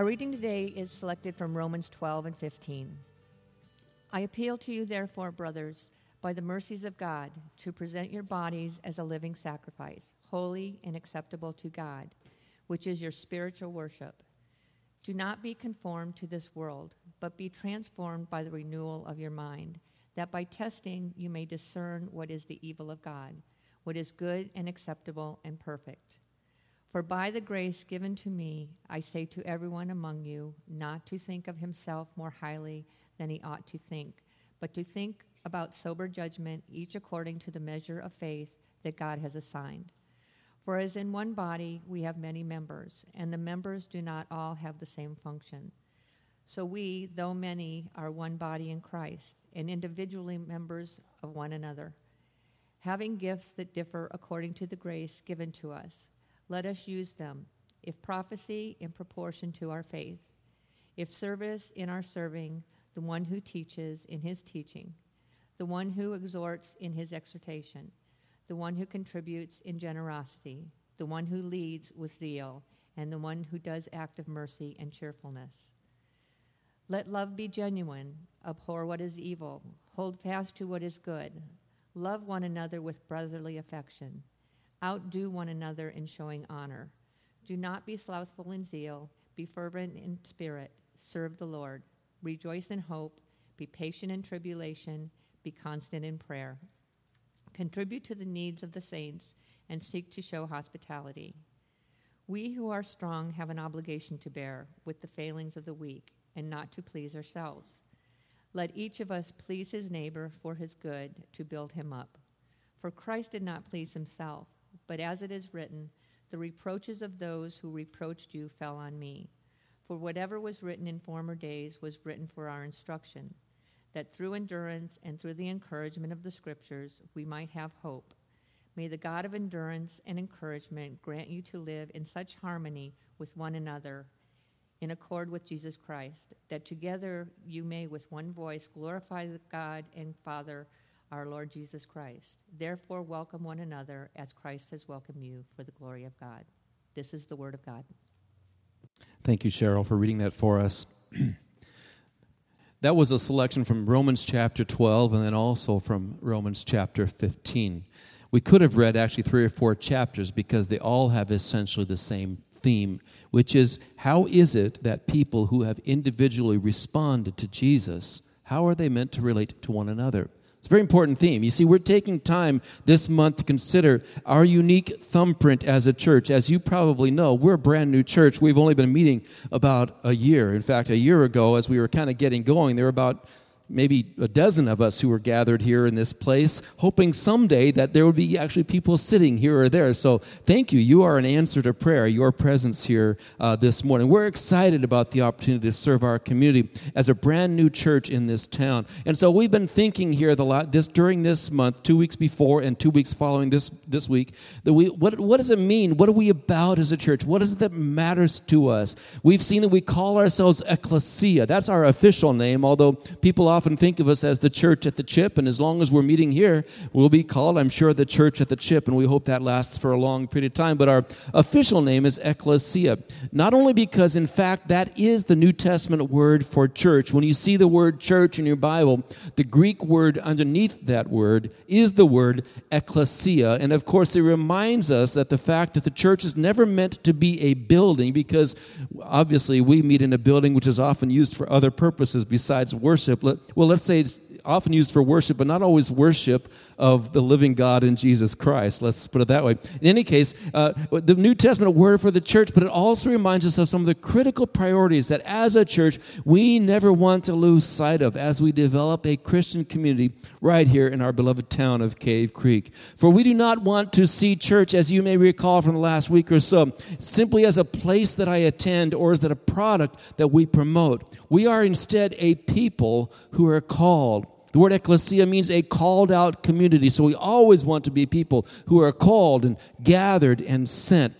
Our reading today is selected from Romans 12 and 15. I appeal to you, therefore, brothers, by the mercies of God, to present your bodies as a living sacrifice, holy and acceptable to God, which is your spiritual worship. Do not be conformed to this world, but be transformed by the renewal of your mind, that by testing you may discern what is the evil of God, what is good and acceptable and perfect. For by the grace given to me, I say to everyone among you not to think of himself more highly than he ought to think, but to think about sober judgment, each according to the measure of faith that God has assigned. For as in one body we have many members, and the members do not all have the same function. So we, though many, are one body in Christ, and individually members of one another. Having gifts that differ according to the grace given to us, let us use them. If prophecy, in proportion to our faith. If service, in our serving, the one who teaches, in his teaching, the one who exhorts, in his exhortation the one who contributes in generosity, the one who leads with zeal, and the one who does act of mercy and cheerfulness. Let love be genuine, abhor what is evil, hold fast to what is good, love one another with brotherly affection, outdo one another in showing honor. Do not be slothful in zeal, be fervent in spirit, serve the Lord, rejoice in hope, be patient in tribulation, be constant in prayer. Contribute to the needs of the saints and seek to show hospitality. We who are strong have an obligation to bear with the failings of the weak and not to please ourselves. Let each of us please his neighbor for his good to build him up. For Christ did not please himself, but as it is written, the reproaches of those who reproached you fell on me. For whatever was written in former days was written for our instruction that through endurance and through the encouragement of the Scriptures we might have hope. May the God of endurance and encouragement grant you to live in such harmony with one another in accord with Jesus Christ, that together you may with one voice glorify the God and Father, our Lord Jesus Christ. Therefore, welcome one another as Christ has welcomed you for the glory of God. This is the Word of God. Thank you, Cheryl, for reading that for us. That was a selection from Romans chapter 12 and then also from Romans chapter 15. We could have read actually three or four chapters because they all have essentially the same theme, which is how is it that people who have individually responded to Jesus, how are they meant to relate to one another? It's a very important theme. You see, we're taking time this month to consider our unique thumbprint as a church. As you probably know, we're a brand new church. We've only been meeting about a year. In fact, a year ago, as we were kind of getting going, there were about maybe a dozen of us who were gathered here in this place, hoping someday that there would be actually people sitting here or there. So thank you. You are an answer to prayer, your presence here uh, this morning. We're excited about the opportunity to serve our community as a brand new church in this town. And so we've been thinking here the lot, this during this month, two weeks before and two weeks following this this week, that we what what does it mean? What are we about as a church? What is it that matters to us? We've seen that we call ourselves ecclesia. That's our official name, although people often often think of us as the church at the chip, and as long as we're meeting here, we'll be called, I'm sure, the church at the chip, and we hope that lasts for a long period of time. But our official name is ecclesia. Not only because, in fact, that is the New Testament word for church. When you see the word church in your Bible, the Greek word underneath that word is the word ecclesia. And of course, it reminds us that the fact that the church is never meant to be a building, because obviously we meet in a building which is often used for other purposes besides worship well, let's say often used for worship, but not always worship of the living God in Jesus Christ. Let's put it that way. In any case, uh, the New Testament word for the church, but it also reminds us of some of the critical priorities that as a church we never want to lose sight of as we develop a Christian community right here in our beloved town of Cave Creek. For we do not want to see church, as you may recall from the last week or so, simply as a place that I attend or as that a product that we promote. We are instead a people who are called the word ecclesia means a called out community. So we always want to be people who are called and gathered and sent.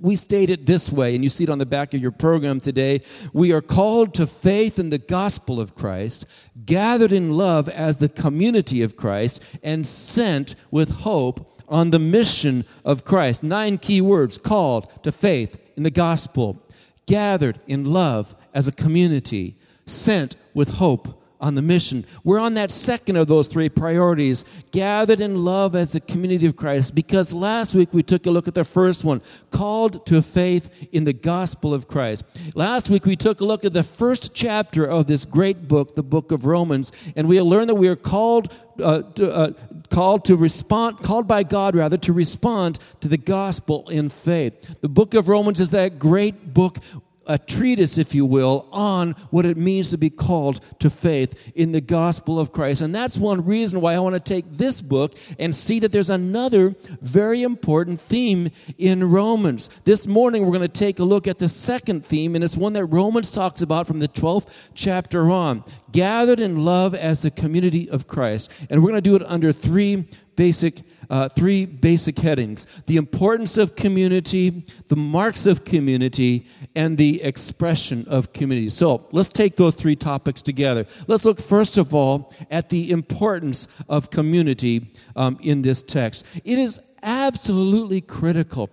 We state it this way, and you see it on the back of your program today. We are called to faith in the gospel of Christ, gathered in love as the community of Christ, and sent with hope on the mission of Christ. Nine key words called to faith in the gospel gathered in love as a community, sent with hope on the mission. We're on that second of those three priorities, gathered in love as the community of Christ, because last week we took a look at the first one, called to faith in the gospel of Christ. Last week we took a look at the first chapter of this great book, the book of Romans, and we learned that we are called uh, to, uh, called to respond, called by God rather, to respond to the gospel in faith. The book of Romans is that great book a treatise, if you will, on what it means to be called to faith in the gospel of Christ. And that's one reason why I want to take this book and see that there's another very important theme in Romans. This morning, we're going to take a look at the second theme, and it's one that Romans talks about from the 12th chapter on gathered in love as the community of Christ. And we're going to do it under three basic uh, three basic headings the importance of community, the marks of community, and the expression of community. So let's take those three topics together. Let's look first of all at the importance of community um, in this text. It is absolutely critical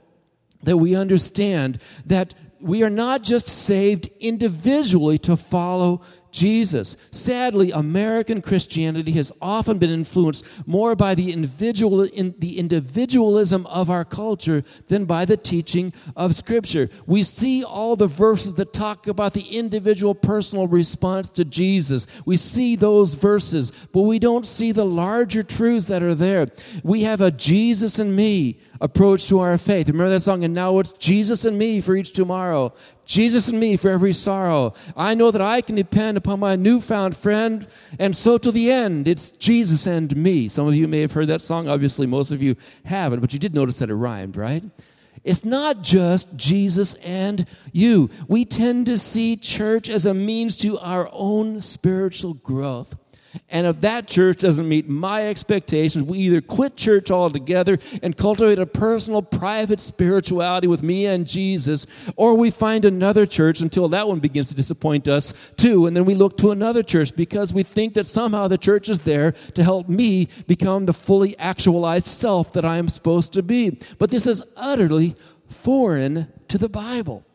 that we understand that we are not just saved individually to follow Jesus. Sadly, American Christianity has often been influenced more by the individual in the individualism of our culture than by the teaching of Scripture. We see all the verses that talk about the individual personal response to Jesus. We see those verses, but we don't see the larger truths that are there. We have a Jesus and me approach to our faith. Remember that song? And now it's Jesus and me for each tomorrow. Jesus and me for every sorrow. I know that I can depend upon my newfound friend, and so to the end, it's Jesus and me. Some of you may have heard that song. Obviously, most of you haven't, but you did notice that it rhymed, right? It's not just Jesus and you. We tend to see church as a means to our own spiritual growth. And if that church doesn't meet my expectations, we either quit church altogether and cultivate a personal, private spirituality with me and Jesus, or we find another church until that one begins to disappoint us too. And then we look to another church because we think that somehow the church is there to help me become the fully actualized self that I am supposed to be. But this is utterly foreign to the Bible.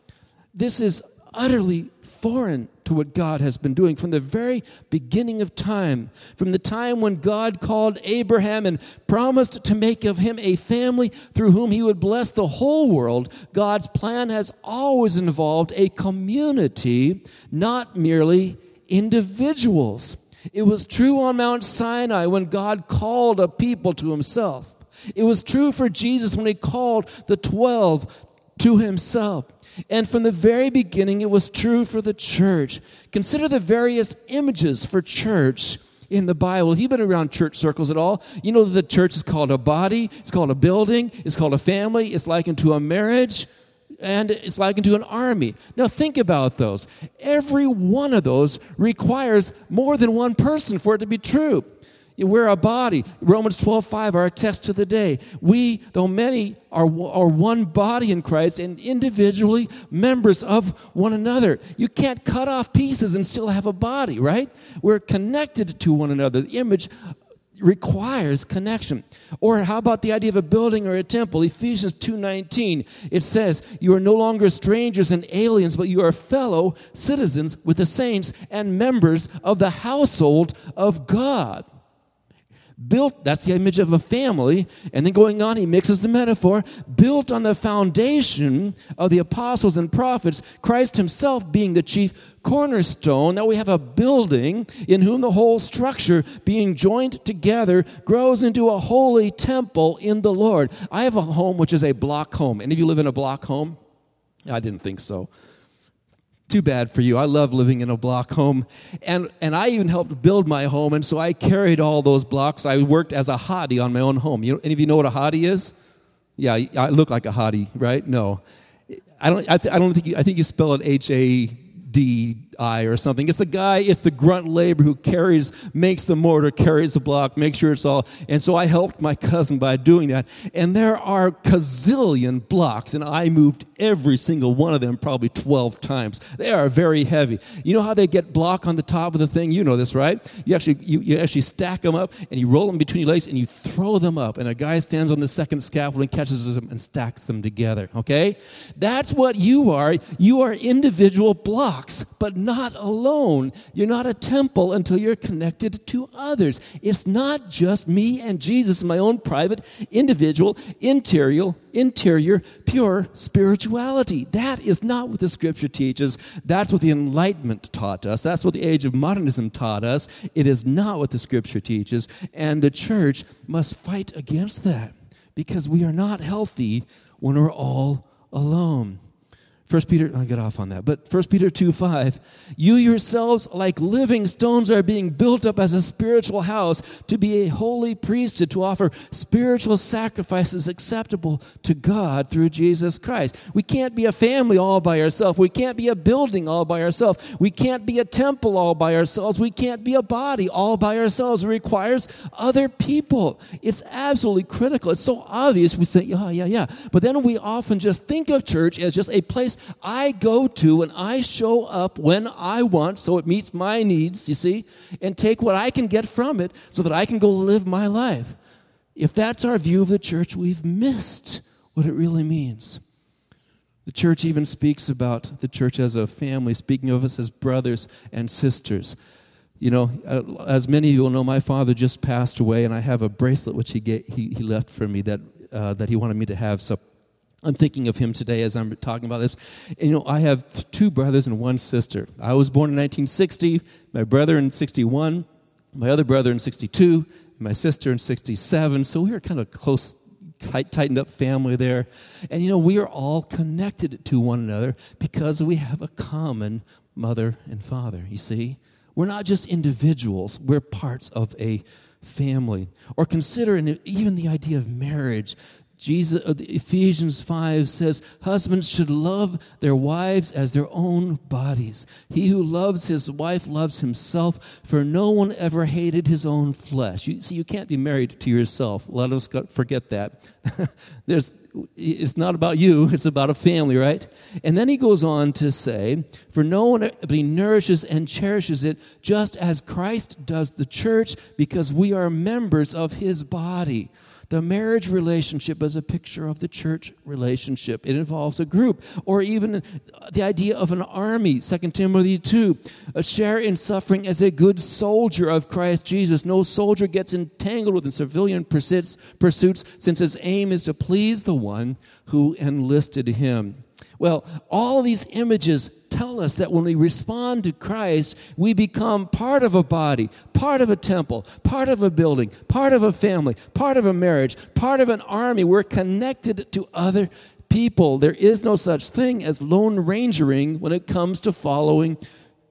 This is utterly foreign to what God has been doing from the very beginning of time. From the time when God called Abraham and promised to make of him a family through whom he would bless the whole world, God's plan has always involved a community, not merely individuals. It was true on Mount Sinai when God called a people to himself. It was true for Jesus when he called the 12 to himself. And from the very beginning, it was true for the church. Consider the various images for church in the Bible. If you've been around church circles at all, you know that the church is called a body, it's called a building, it's called a family, it's likened to a marriage, and it's likened to an army. Now think about those. Every one of those requires more than one person for it to be true. We're a body. Romans 12, 5, our test to the day. We, though many, are, are one body in Christ and individually members of one another. You can't cut off pieces and still have a body, right? We're connected to one another. The image requires connection. Or how about the idea of a building or a temple? Ephesians 2:19. It says, "You are no longer strangers and aliens, but you are fellow citizens with the saints and members of the household of God." Built, that's the image of a family. And then going on, he mixes the metaphor, built on the foundation of the apostles and prophets, Christ himself being the chief cornerstone. Now we have a building in whom the whole structure, being joined together, grows into a holy temple in the Lord. I have a home which is a block home. Any of you live in a block home? I didn't think so too bad for you. I love living in a block home. And, and I even helped build my home, and so I carried all those blocks. I worked as a hottie on my own home. You know, any of you know what a hottie is? Yeah, I look like a hottie, right? No. I don't, I, th- I don't think you, I think you spell it H A DI or something. It's the guy, it's the grunt labor who carries, makes the mortar, carries the block, makes sure it's all. And so I helped my cousin by doing that. And there are gazillion blocks, and I moved every single one of them probably 12 times. They are very heavy. You know how they get block on the top of the thing? You know this, right? You actually, you, you actually stack them up and you roll them between your legs and you throw them up. And a guy stands on the second scaffold and catches them and stacks them together, okay? That's what you are. You are individual blocks, but not alone. You're not a temple until you're connected to others. It's not just me and Jesus, and my own private, individual, interior, interior, pure spirituality. That is not what the scripture teaches. That's what the Enlightenment taught us. That's what the age of modernism taught us. It is not what the scripture teaches. And the church must fight against that because we are not healthy when we're all alone. First Peter, I'll get off on that, but First Peter 2 5, you yourselves, like living stones, are being built up as a spiritual house to be a holy priesthood, to offer spiritual sacrifices acceptable to God through Jesus Christ. We can't be a family all by ourselves. We can't be a building all by ourselves. We can't be a temple all by ourselves. We can't be a body all by ourselves. It requires other people. It's absolutely critical. It's so obvious. We think, yeah, yeah, yeah. But then we often just think of church as just a place I go to and I show up when I want so it meets my needs, you see, and take what I can get from it so that I can go live my life. If that's our view of the church, we've missed what it really means. The church even speaks about the church as a family, speaking of us as brothers and sisters. You know, uh, as many of you will know, my father just passed away, and I have a bracelet which he, get, he, he left for me that, uh, that he wanted me to have. So I'm thinking of him today as I'm talking about this. And, you know, I have two brothers and one sister. I was born in 1960, my brother in 61, my other brother in 62, my sister in 67. So we were kind of close, tight, tightened up family there. And, you know, we are all connected to one another because we have a common mother and father, you see? We're not just individuals, we're parts of a family. Or consider even the idea of marriage. Jesus, uh, Ephesians 5 says, Husbands should love their wives as their own bodies. He who loves his wife loves himself, for no one ever hated his own flesh. You see, you can't be married to yourself. Let us forget that. There's, it's not about you, it's about a family, right? And then he goes on to say, For no one but he nourishes and cherishes it just as Christ does the church, because we are members of his body. The marriage relationship is a picture of the church relationship. It involves a group, or even the idea of an army. 2 Timothy 2. A share in suffering as a good soldier of Christ Jesus. No soldier gets entangled with civilian pursuits, pursuits since his aim is to please the one who enlisted him. Well, all these images tell us that when we respond to Christ, we become part of a body, part of a temple, part of a building, part of a family, part of a marriage, part of an army. We're connected to other people. There is no such thing as lone rangering when it comes to following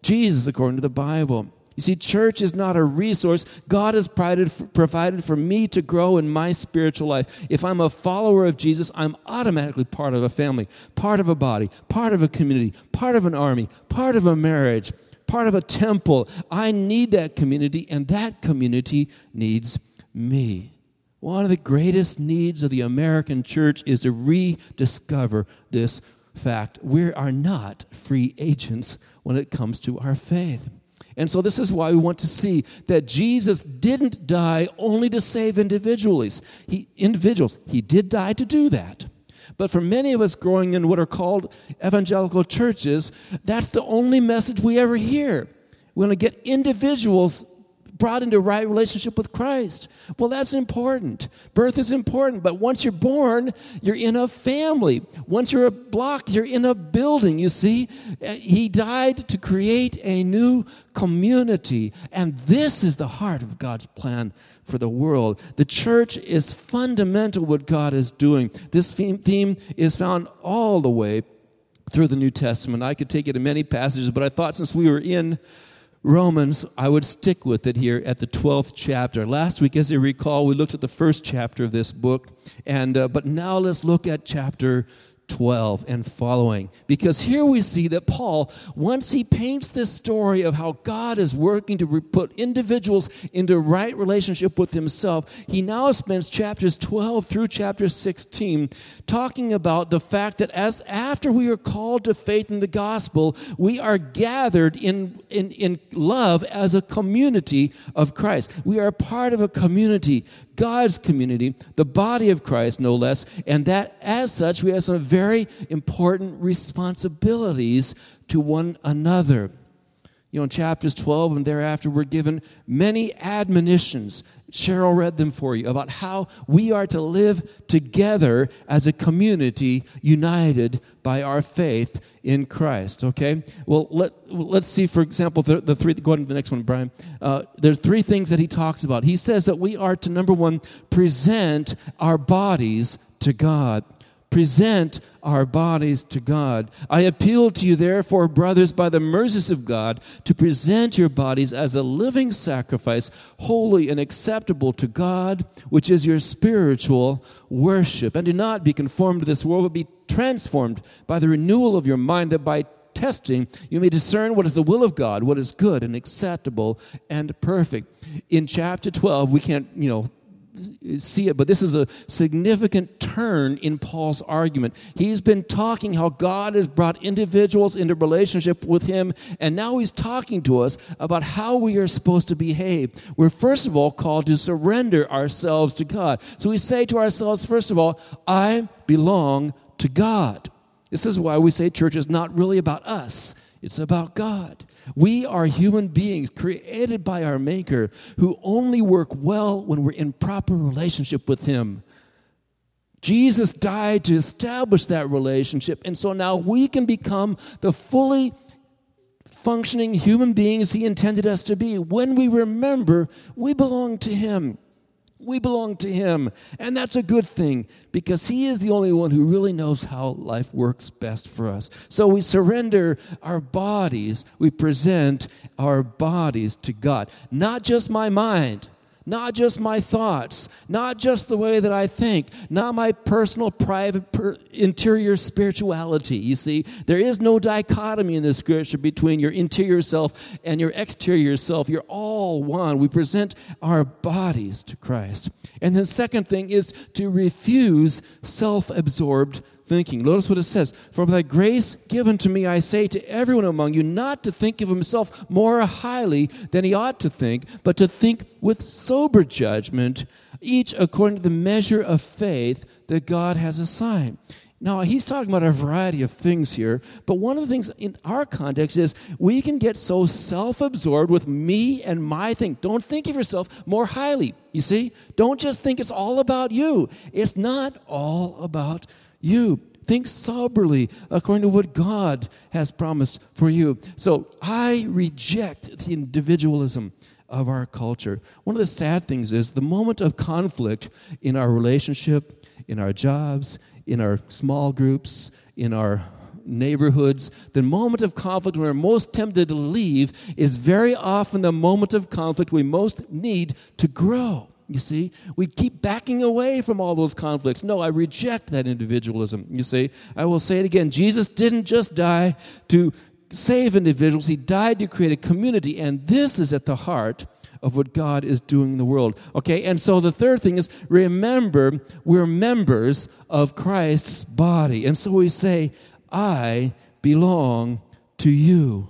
Jesus, according to the Bible. You see, church is not a resource. God has provided for me to grow in my spiritual life. If I'm a follower of Jesus, I'm automatically part of a family, part of a body, part of a community, part of an army, part of a marriage, part of a temple. I need that community, and that community needs me. One of the greatest needs of the American church is to rediscover this fact. We are not free agents when it comes to our faith. And so, this is why we want to see that Jesus didn't die only to save individuals. He, individuals. He did die to do that. But for many of us growing in what are called evangelical churches, that's the only message we ever hear. We want to get individuals brought into right relationship with Christ. Well, that's important. Birth is important, but once you're born, you're in a family. Once you're a block, you're in a building. You see, eh, He died to create a new community, and this is the heart of God's plan for the world. The church is fundamental what God is doing. This theme is found all the way through the New Testament. I could take it in many passages, but I thought since we were in Romans, I would stick with it here at the 12th chapter. Last week, as you recall, we looked at the first chapter of this book, and, uh, but now let's look at chapter 12 and following. Because here we see that Paul, once he paints this story of how God is working to put individuals into right relationship with himself, he now spends chapters 12 through chapter 16 talking about the fact that as after we are called to faith in the gospel, we are gathered in, in, in love as a community of Christ. We are part of a community God's community, the body of Christ, no less, and that as such, we have some very important responsibilities to one another. You know, in chapters 12 and thereafter, we're given many admonitions. Cheryl read them for you about how we are to live together as a community united by our faith in Christ. Okay? Well, let, let's see, for example, the, the three, go on to the next one, Brian. Uh, there's three things that he talks about. He says that we are to, number one, present our bodies to God present our bodies to God. I appeal to you, therefore, brothers, by the mercies of God, to present your bodies as a living sacrifice, holy and acceptable to God, which is your spiritual worship. And do not be conformed to this world, but be transformed by the renewal of your mind, that by testing you may discern what is the will of God, what is good and acceptable and perfect. In chapter 12, we can't, you know, see it, but this is a significant turn in Paul's argument. He's been talking how God has brought individuals into relationship with him, and now he's talking to us about how we are supposed to behave. We're first of all called to surrender ourselves to God. So we say to ourselves, first of all, I belong to God. This is why we say church is not really about us, it's about God. We are human beings created by our Maker who only work well when we're in proper relationship with Him. Jesus died to establish that relationship, and so now we can become the fully functioning human beings He intended us to be when we remember we belong to Him. We belong to Him. And that's a good thing because He is the only one who really knows how life works best for us. So we surrender our bodies, we present our bodies to God. Not just my mind, not just my thoughts, not just the way that I think, not my personal, private, per, interior spirituality. You see, there is no dichotomy in the scripture between your interior self and your exterior self. You're all one. We present our bodies to Christ. And the second thing is to refuse self absorbed thinking. Notice what it says For by grace given to me, I say to everyone among you not to think of himself more highly than he ought to think, but to think with sober judgment, each according to the measure of faith that God has assigned. Now, he's talking about a variety of things here, but one of the things in our context is we can get so self absorbed with me and my thing. Don't think of yourself more highly, you see? Don't just think it's all about you. It's not all about you. Think soberly according to what God has promised for you. So I reject the individualism of our culture. One of the sad things is the moment of conflict in our relationship, in our jobs, in our small groups, in our neighborhoods, the moment of conflict when we're most tempted to leave is very often the moment of conflict we most need to grow. You see, we keep backing away from all those conflicts. No, I reject that individualism. You see, I will say it again Jesus didn't just die to save individuals, He died to create a community, and this is at the heart of what God is doing in the world. Okay, and so the third thing is remember, we're members of Christ's body. And so we say, I belong to you.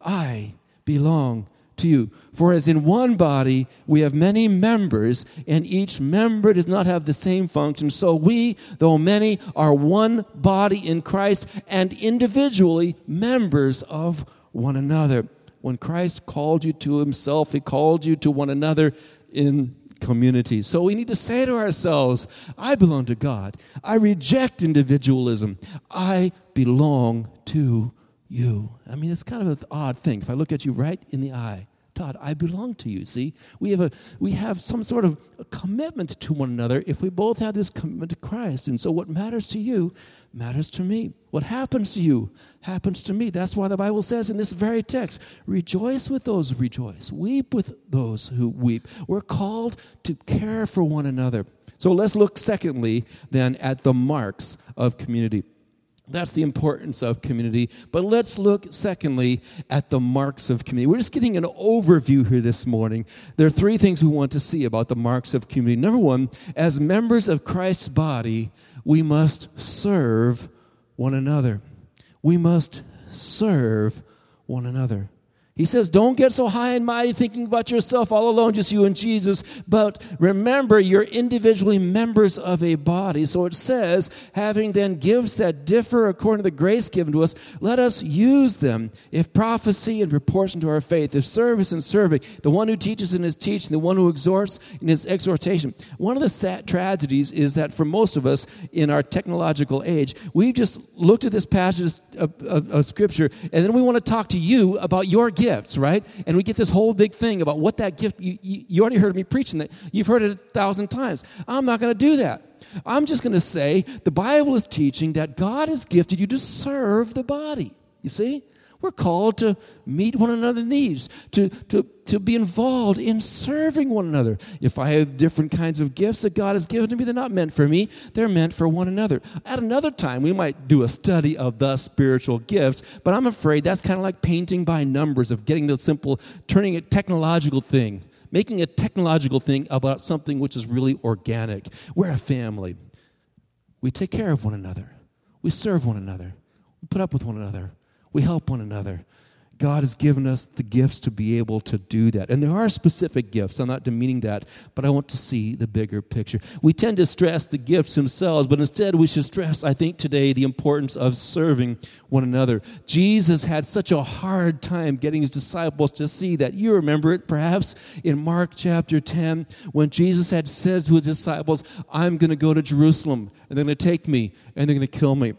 I belong to you. For as in one body we have many members, and each member does not have the same function, so we, though many, are one body in Christ and individually members of one another. When Christ called you to himself, he called you to one another in community. So we need to say to ourselves, I belong to God. I reject individualism. I belong to you. I mean, it's kind of an odd thing. If I look at you right in the eye, Todd, I belong to you. See, we have a we have some sort of commitment to one another if we both have this commitment to Christ. And so, what matters to you matters to me. What happens to you happens to me. That's why the Bible says in this very text, "Rejoice with those who rejoice, weep with those who weep." We're called to care for one another. So let's look secondly then at the marks of community. That's the importance of community. But let's look, secondly, at the marks of community. We're just getting an overview here this morning. There are three things we want to see about the marks of community. Number one, as members of Christ's body, we must serve one another. We must serve one another. He says, Don't get so high and mighty thinking about yourself all alone, just you and Jesus. But remember, you're individually members of a body. So it says, having then gifts that differ according to the grace given to us, let us use them. If prophecy in proportion to our faith, if service in serving, the one who teaches in his teaching, the one who exhorts in his exhortation. One of the sad tragedies is that for most of us in our technological age, we've just looked at this passage of, of, of scripture and then we want to talk to you about your gift gifts, right? And we get this whole big thing about what that gift, you, you, you already heard me preaching that. You've heard it a thousand times. I'm not going to do that. I'm just going to say the Bible is teaching that God has gifted you to serve the body. You see? We're called to meet one another's needs, to, to, to be involved in serving one another. If I have different kinds of gifts that God has given to me, they're not meant for me, they're meant for one another. At another time, we might do a study of the spiritual gifts, but I'm afraid that's kind of like painting by numbers, of getting the simple, turning a technological thing, making a technological thing about something which is really organic. We're a family. We take care of one another, we serve one another, we put up with one another. We help one another. God has given us the gifts to be able to do that. And there are specific gifts. I'm not demeaning that, but I want to see the bigger picture. We tend to stress the gifts themselves, but instead we should stress, I think, today the importance of serving one another. Jesus had such a hard time getting his disciples to see that. You remember it perhaps in Mark chapter 10 when Jesus had said to his disciples, I'm going to go to Jerusalem, and they're going to take me, and they're going to kill me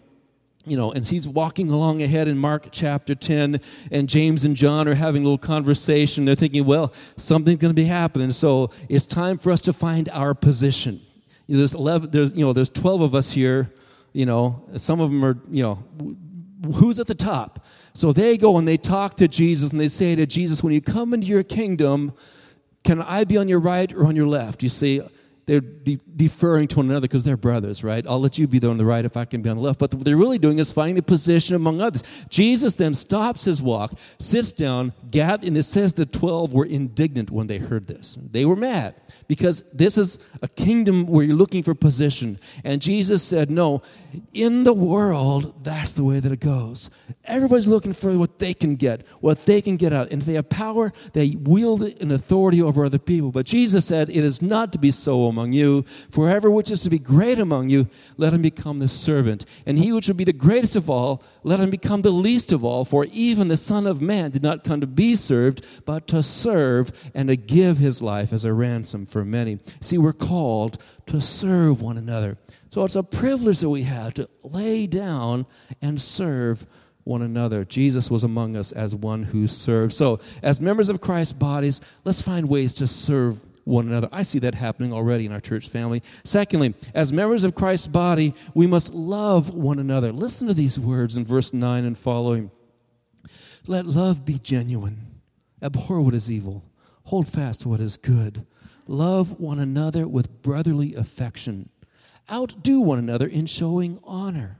you know, and he's walking along ahead in Mark chapter 10, and James and John are having a little conversation. They're thinking, well, something's going to be happening. So it's time for us to find our position. You know, there's 11, there's, you know, there's 12 of us here. You know, some of them are, you know, who's at the top? So they go and they talk to Jesus and they say to Jesus, when you come into your kingdom, can I be on your right or on your left? You see, they're de- deferring to one another because they're brothers, right? I'll let you be there on the right if I can be on the left. But what they're really doing is finding the position among others. Jesus then stops his walk, sits down, and it says the 12 were indignant when they heard this. They were mad because this is a kingdom where you're looking for position. And Jesus said, No, in the world, that's the way that it goes. Everybody's looking for what they can get, what they can get out. And if they have power, they wield an authority over other people. But Jesus said, It is not to be so among you. For whoever wishes to be great among you, let him become the servant. And he which would be the greatest of all, let him become the least of all. For even the Son of Man did not come to be served, but to serve and to give his life as a ransom for many. See, we're called to serve one another. So it's a privilege that we have to lay down and serve one another. Jesus was among us as one who served. So, as members of Christ's bodies, let's find ways to serve one another. I see that happening already in our church family. Secondly, as members of Christ's body, we must love one another. Listen to these words in verse 9 and following. Let love be genuine, abhor what is evil, hold fast what is good Love one another with brotherly affection. Outdo one another in showing honor.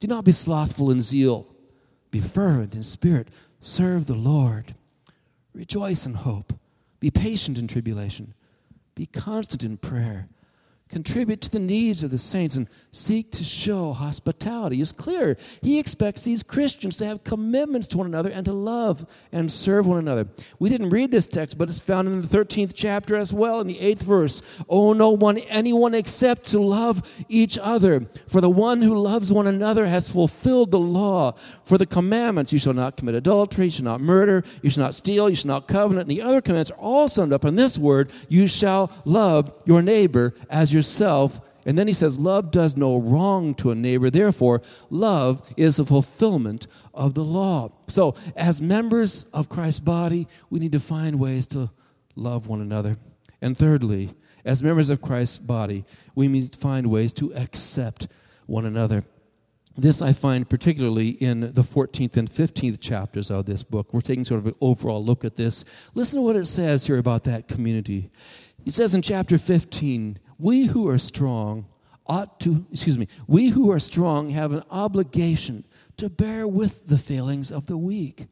Do not be slothful in zeal. Be fervent in spirit. Serve the Lord. Rejoice in hope. Be patient in tribulation. Be constant in prayer contribute to the needs of the saints and seek to show hospitality. It's clear he expects these Christians to have commitments to one another and to love and serve one another. We didn't read this text, but it's found in the 13th chapter as well, in the 8th verse. Oh, no one, anyone except to love each other. For the one who loves one another has fulfilled the law. For the commandments, you shall not commit adultery, you shall not murder, you shall not steal, you shall not covenant. And the other commandments are all summed up in this word you shall love your neighbor as yourself. And then he says, Love does no wrong to a neighbor. Therefore, love is the fulfillment of the law. So, as members of Christ's body, we need to find ways to love one another. And thirdly, as members of Christ's body, we need to find ways to accept one another. This I find particularly in the 14th and 15th chapters of this book. We're taking sort of an overall look at this. Listen to what it says here about that community. He says in chapter 15, We who are strong ought to, excuse me, we who are strong have an obligation to bear with the failings of the weak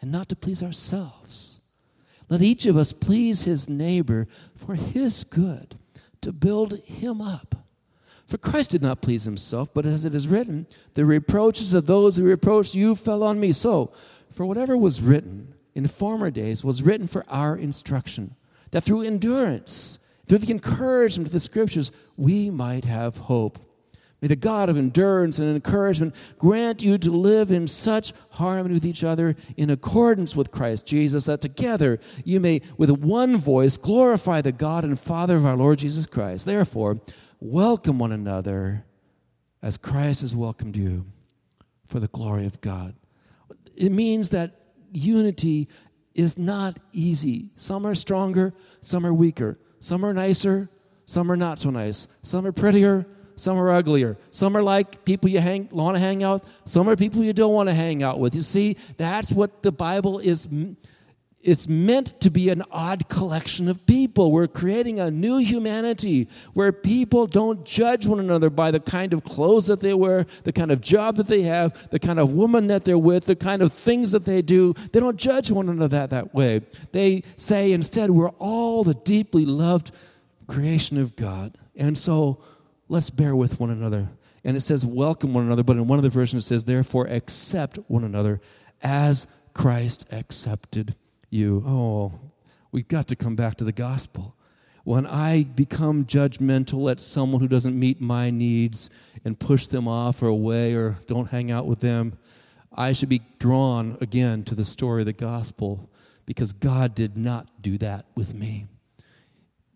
and not to please ourselves. Let each of us please his neighbor for his good, to build him up. For Christ did not please himself, but as it is written, the reproaches of those who reproached you fell on me. So, for whatever was written in former days was written for our instruction, that through endurance, through the encouragement of the scriptures, we might have hope. May the God of endurance and encouragement grant you to live in such harmony with each other in accordance with Christ Jesus, that together you may, with one voice, glorify the God and Father of our Lord Jesus Christ. Therefore, welcome one another as Christ has welcomed you for the glory of God. It means that unity is not easy. Some are stronger, some are weaker. Some are nicer, some are not so nice. Some are prettier, some are uglier. Some are like people you hang, want to hang out. Some are people you don't want to hang out with. You see, that's what the Bible is. It's meant to be an odd collection of people. We're creating a new humanity where people don't judge one another by the kind of clothes that they wear, the kind of job that they have, the kind of woman that they're with, the kind of things that they do. They don't judge one another that, that way. They say instead, we're all the deeply loved creation of God. And so, let's bear with one another. And it says, welcome one another, but in one of the versions it says, therefore, accept one another as Christ accepted you. Oh, we've got to come back to the gospel. When I become judgmental at someone who doesn't meet my needs and push them off or away or don't hang out with them, I should be drawn again to the story of the gospel because God did not do that with me.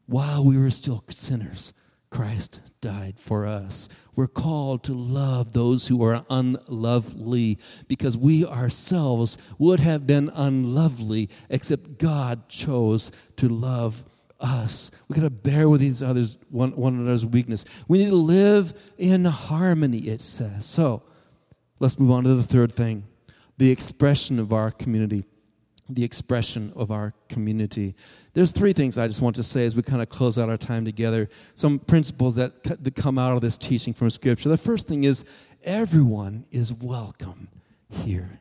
While we were still sinners, Christ died for us. We're called to love those who are unlovely because we ourselves would have been unlovely except God chose to love us. We got to bear with each other's one, one another's weakness. We need to live in harmony, it says. So let's move on to the third thing the expression of our community the expression of our community. There's three things I just want to say as we kind of close out our time together. Some principles that, that come out of this teaching from Scripture. The first thing is everyone is welcome here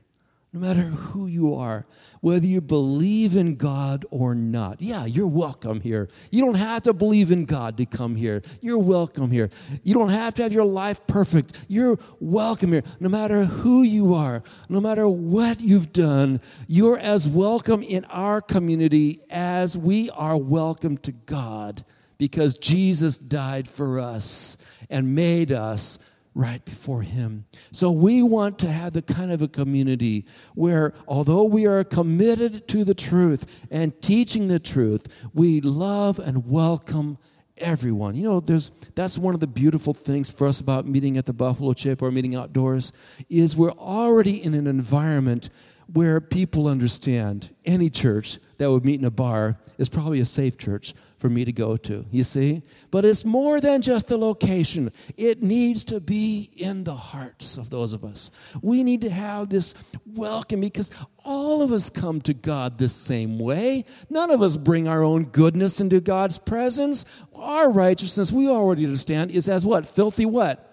no matter who you are, whether you believe in God or not. Yeah, you're welcome here. You don't have to believe in God to come here. You're welcome here. You don't have to have your life perfect. You're welcome here. No matter who you are, no matter what you've done, you're as welcome in our community as we are welcome to God because Jesus died for us and made us right before Him. So we want to have the kind of a community where, although we are committed to the truth and teaching the truth, we love and welcome everyone. You know, there's that's one of the beautiful things for us about meeting at the Buffalo Chip or meeting outdoors is we're already in an environment where people understand any church that would meet in a bar is probably a safe church for me to go to, you see? But it's more than just the location, it needs to be in the hearts of those of us. We need to have this welcome because all of us come to God the same way. None of us bring our own goodness into God's presence. Our righteousness, we already understand, is as what? Filthy what?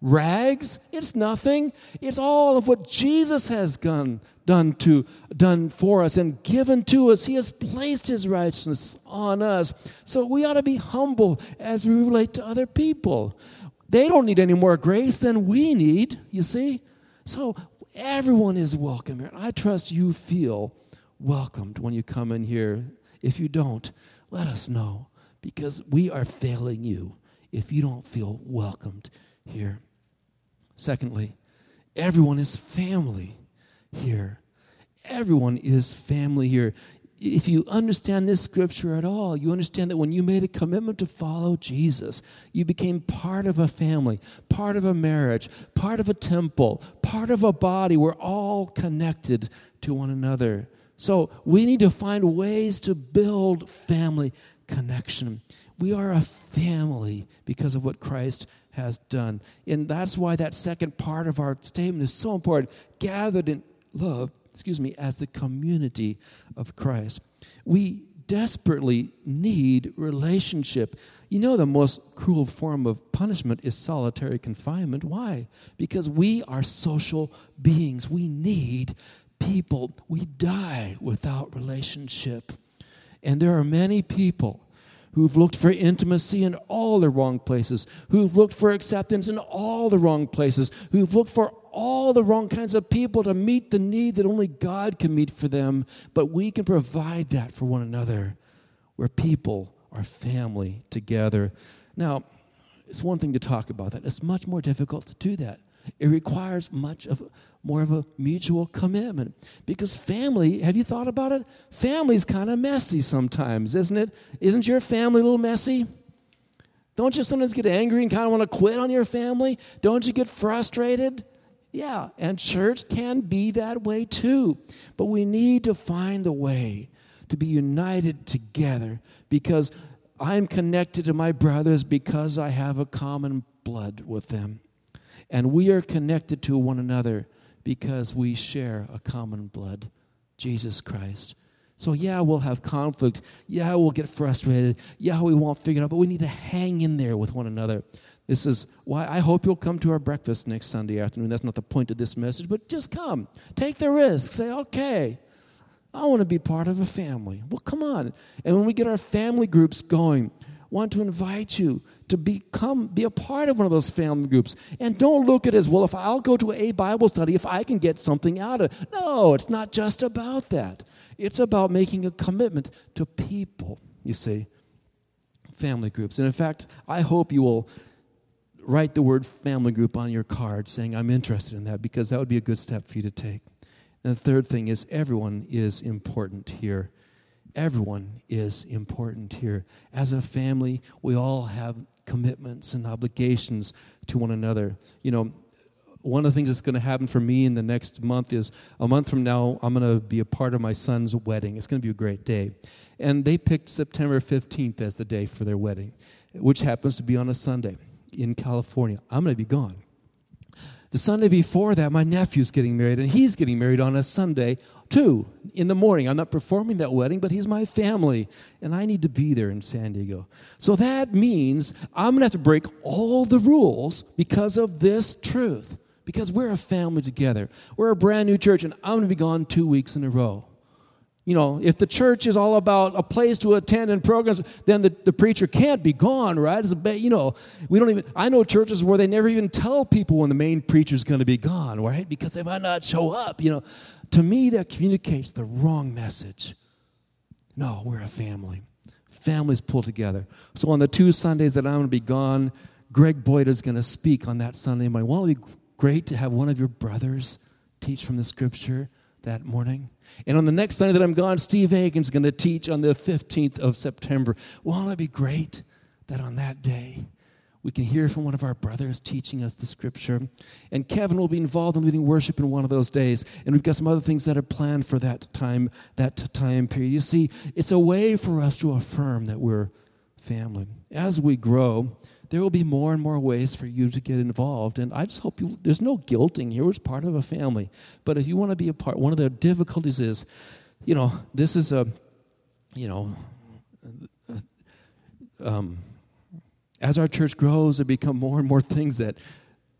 Rags. It's nothing. It's all of what Jesus has done, done, to, done for us and given to us. He has placed His righteousness on us. So we ought to be humble as we relate to other people. They don't need any more grace than we need, you see? So everyone is welcome here. I trust you feel welcomed when you come in here. If you don't, let us know because we are failing you if you don't feel welcomed here. Secondly, everyone is family here. Everyone is family here. If you understand this scripture at all, you understand that when you made a commitment to follow Jesus, you became part of a family, part of a marriage, part of a temple, part of a body. We're all connected to one another. So we need to find ways to build family connection. We are a family because of what Christ has done. And that's why that second part of our statement is so important. Gathered in love, excuse me, as the community of Christ. We desperately need relationship. You know, the most cruel form of punishment is solitary confinement. Why? Because we are social beings. We need people. We die without relationship. And there are many people who've looked for intimacy in all the wrong places, who've looked for acceptance in all the wrong places, who've looked for all the wrong kinds of people to meet the need that only God can meet for them. But we can provide that for one another, where people are family together. Now, it's one thing to talk about that. It's much more difficult to do that. It requires much of more of a mutual commitment because family. Have you thought about it? Family's kind of messy sometimes, isn't it? Isn't your family a little messy? Don't you sometimes get angry and kind of want to quit on your family? Don't you get frustrated? Yeah, and church can be that way too. But we need to find the way to be united together because I'm connected to my brothers because I have a common blood with them. And we are connected to one another because we share a common blood, Jesus Christ. So, yeah, we'll have conflict. Yeah, we'll get frustrated. Yeah, we won't figure it out, but we need to hang in there with one another. This is why I hope you'll come to our breakfast next Sunday afternoon. That's not the point of this message, but just come. Take the risk. Say, okay, I want to be part of a family. Well, come on. And when we get our family groups going, want to invite you to become be a part of one of those family groups. And don't look at it as well if i'll go to a bible study if i can get something out of it. No it's not just about that. It's about making a commitment to people you see family groups. And in fact i hope you will write the word family group on your card saying i'm interested in that because that would be a good step for you to take. And the third thing is everyone is important here. Everyone is important here. As a family, we all have commitments and obligations to one another. You know, one of the things that's going to happen for me in the next month is a month from now, I'm going to be a part of my son's wedding. It's going to be a great day. And they picked September 15th as the day for their wedding, which happens to be on a Sunday in California. I'm going to be gone. The Sunday before that, my nephew's getting married, and he's getting married on a Sunday too, in the morning. I'm not performing that wedding, but he's my family, and I need to be there in San Diego. So that means I'm going to have to break all the rules because of this truth, because we're a family together. We're a brand new church, and I'm going to be gone two weeks in a row you know, if the church is all about a place to attend and programs, then the, the preacher can't be gone, right? It's a, you know, we don't even, I know churches where they never even tell people when the main preacher's going to be gone, right? Because they might not show up, you know. To me, that communicates the wrong message. No, we're a family. Families pull together. So on the two Sundays that I'm going to be gone, Greg Boyd is going to speak on that Sunday morning. Won't it be great to have one of your brothers teach from the scripture that morning? And on the next Sunday that I'm gone, Steve Hagen's going to teach on the 15th of September. Won't it be great that on that day we can hear from one of our brothers teaching us the scripture? And Kevin will be involved in leading worship in one of those days. And we've got some other things that are planned for that time, that time period. You see, it's a way for us to affirm that we're family. As we grow, there will be more and more ways for you to get involved. And I just hope you, there's no guilting here. It's part of a family. But if you want to be a part, one of the difficulties is, you know, this is a, you know, um, as our church grows, there become more and more things that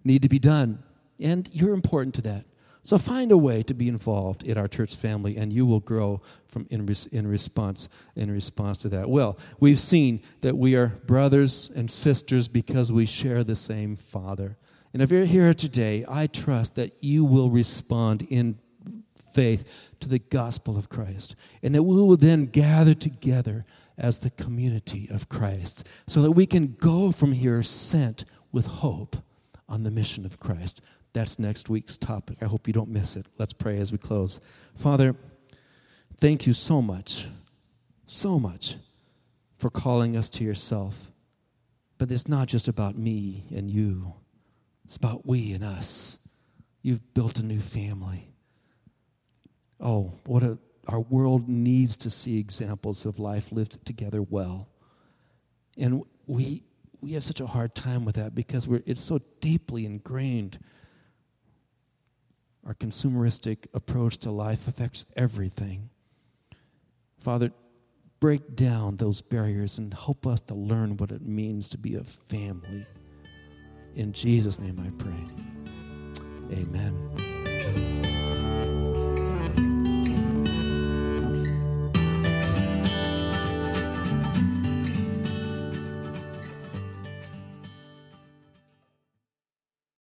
need to be done. And you're important to that. So find a way to be involved in our church family, and you will grow from in, res, in response in response to that. Well, we've seen that we are brothers and sisters because we share the same Father. And if you're here today, I trust that you will respond in faith to the gospel of Christ, and that we will then gather together as the community of Christ, so that we can go from here sent with hope on the mission of Christ. That's next week's topic. I hope you don't miss it. Let's pray as we close. Father, thank you so much, so much for calling us to yourself. But it's not just about me and you, it's about we and us. You've built a new family. Oh, what a, our world needs to see examples of life lived together well. And we, we have such a hard time with that because we're, it's so deeply ingrained our consumeristic approach to life affects everything. Father, break down those barriers and help us to learn what it means to be a family. In Jesus' name I pray. Amen.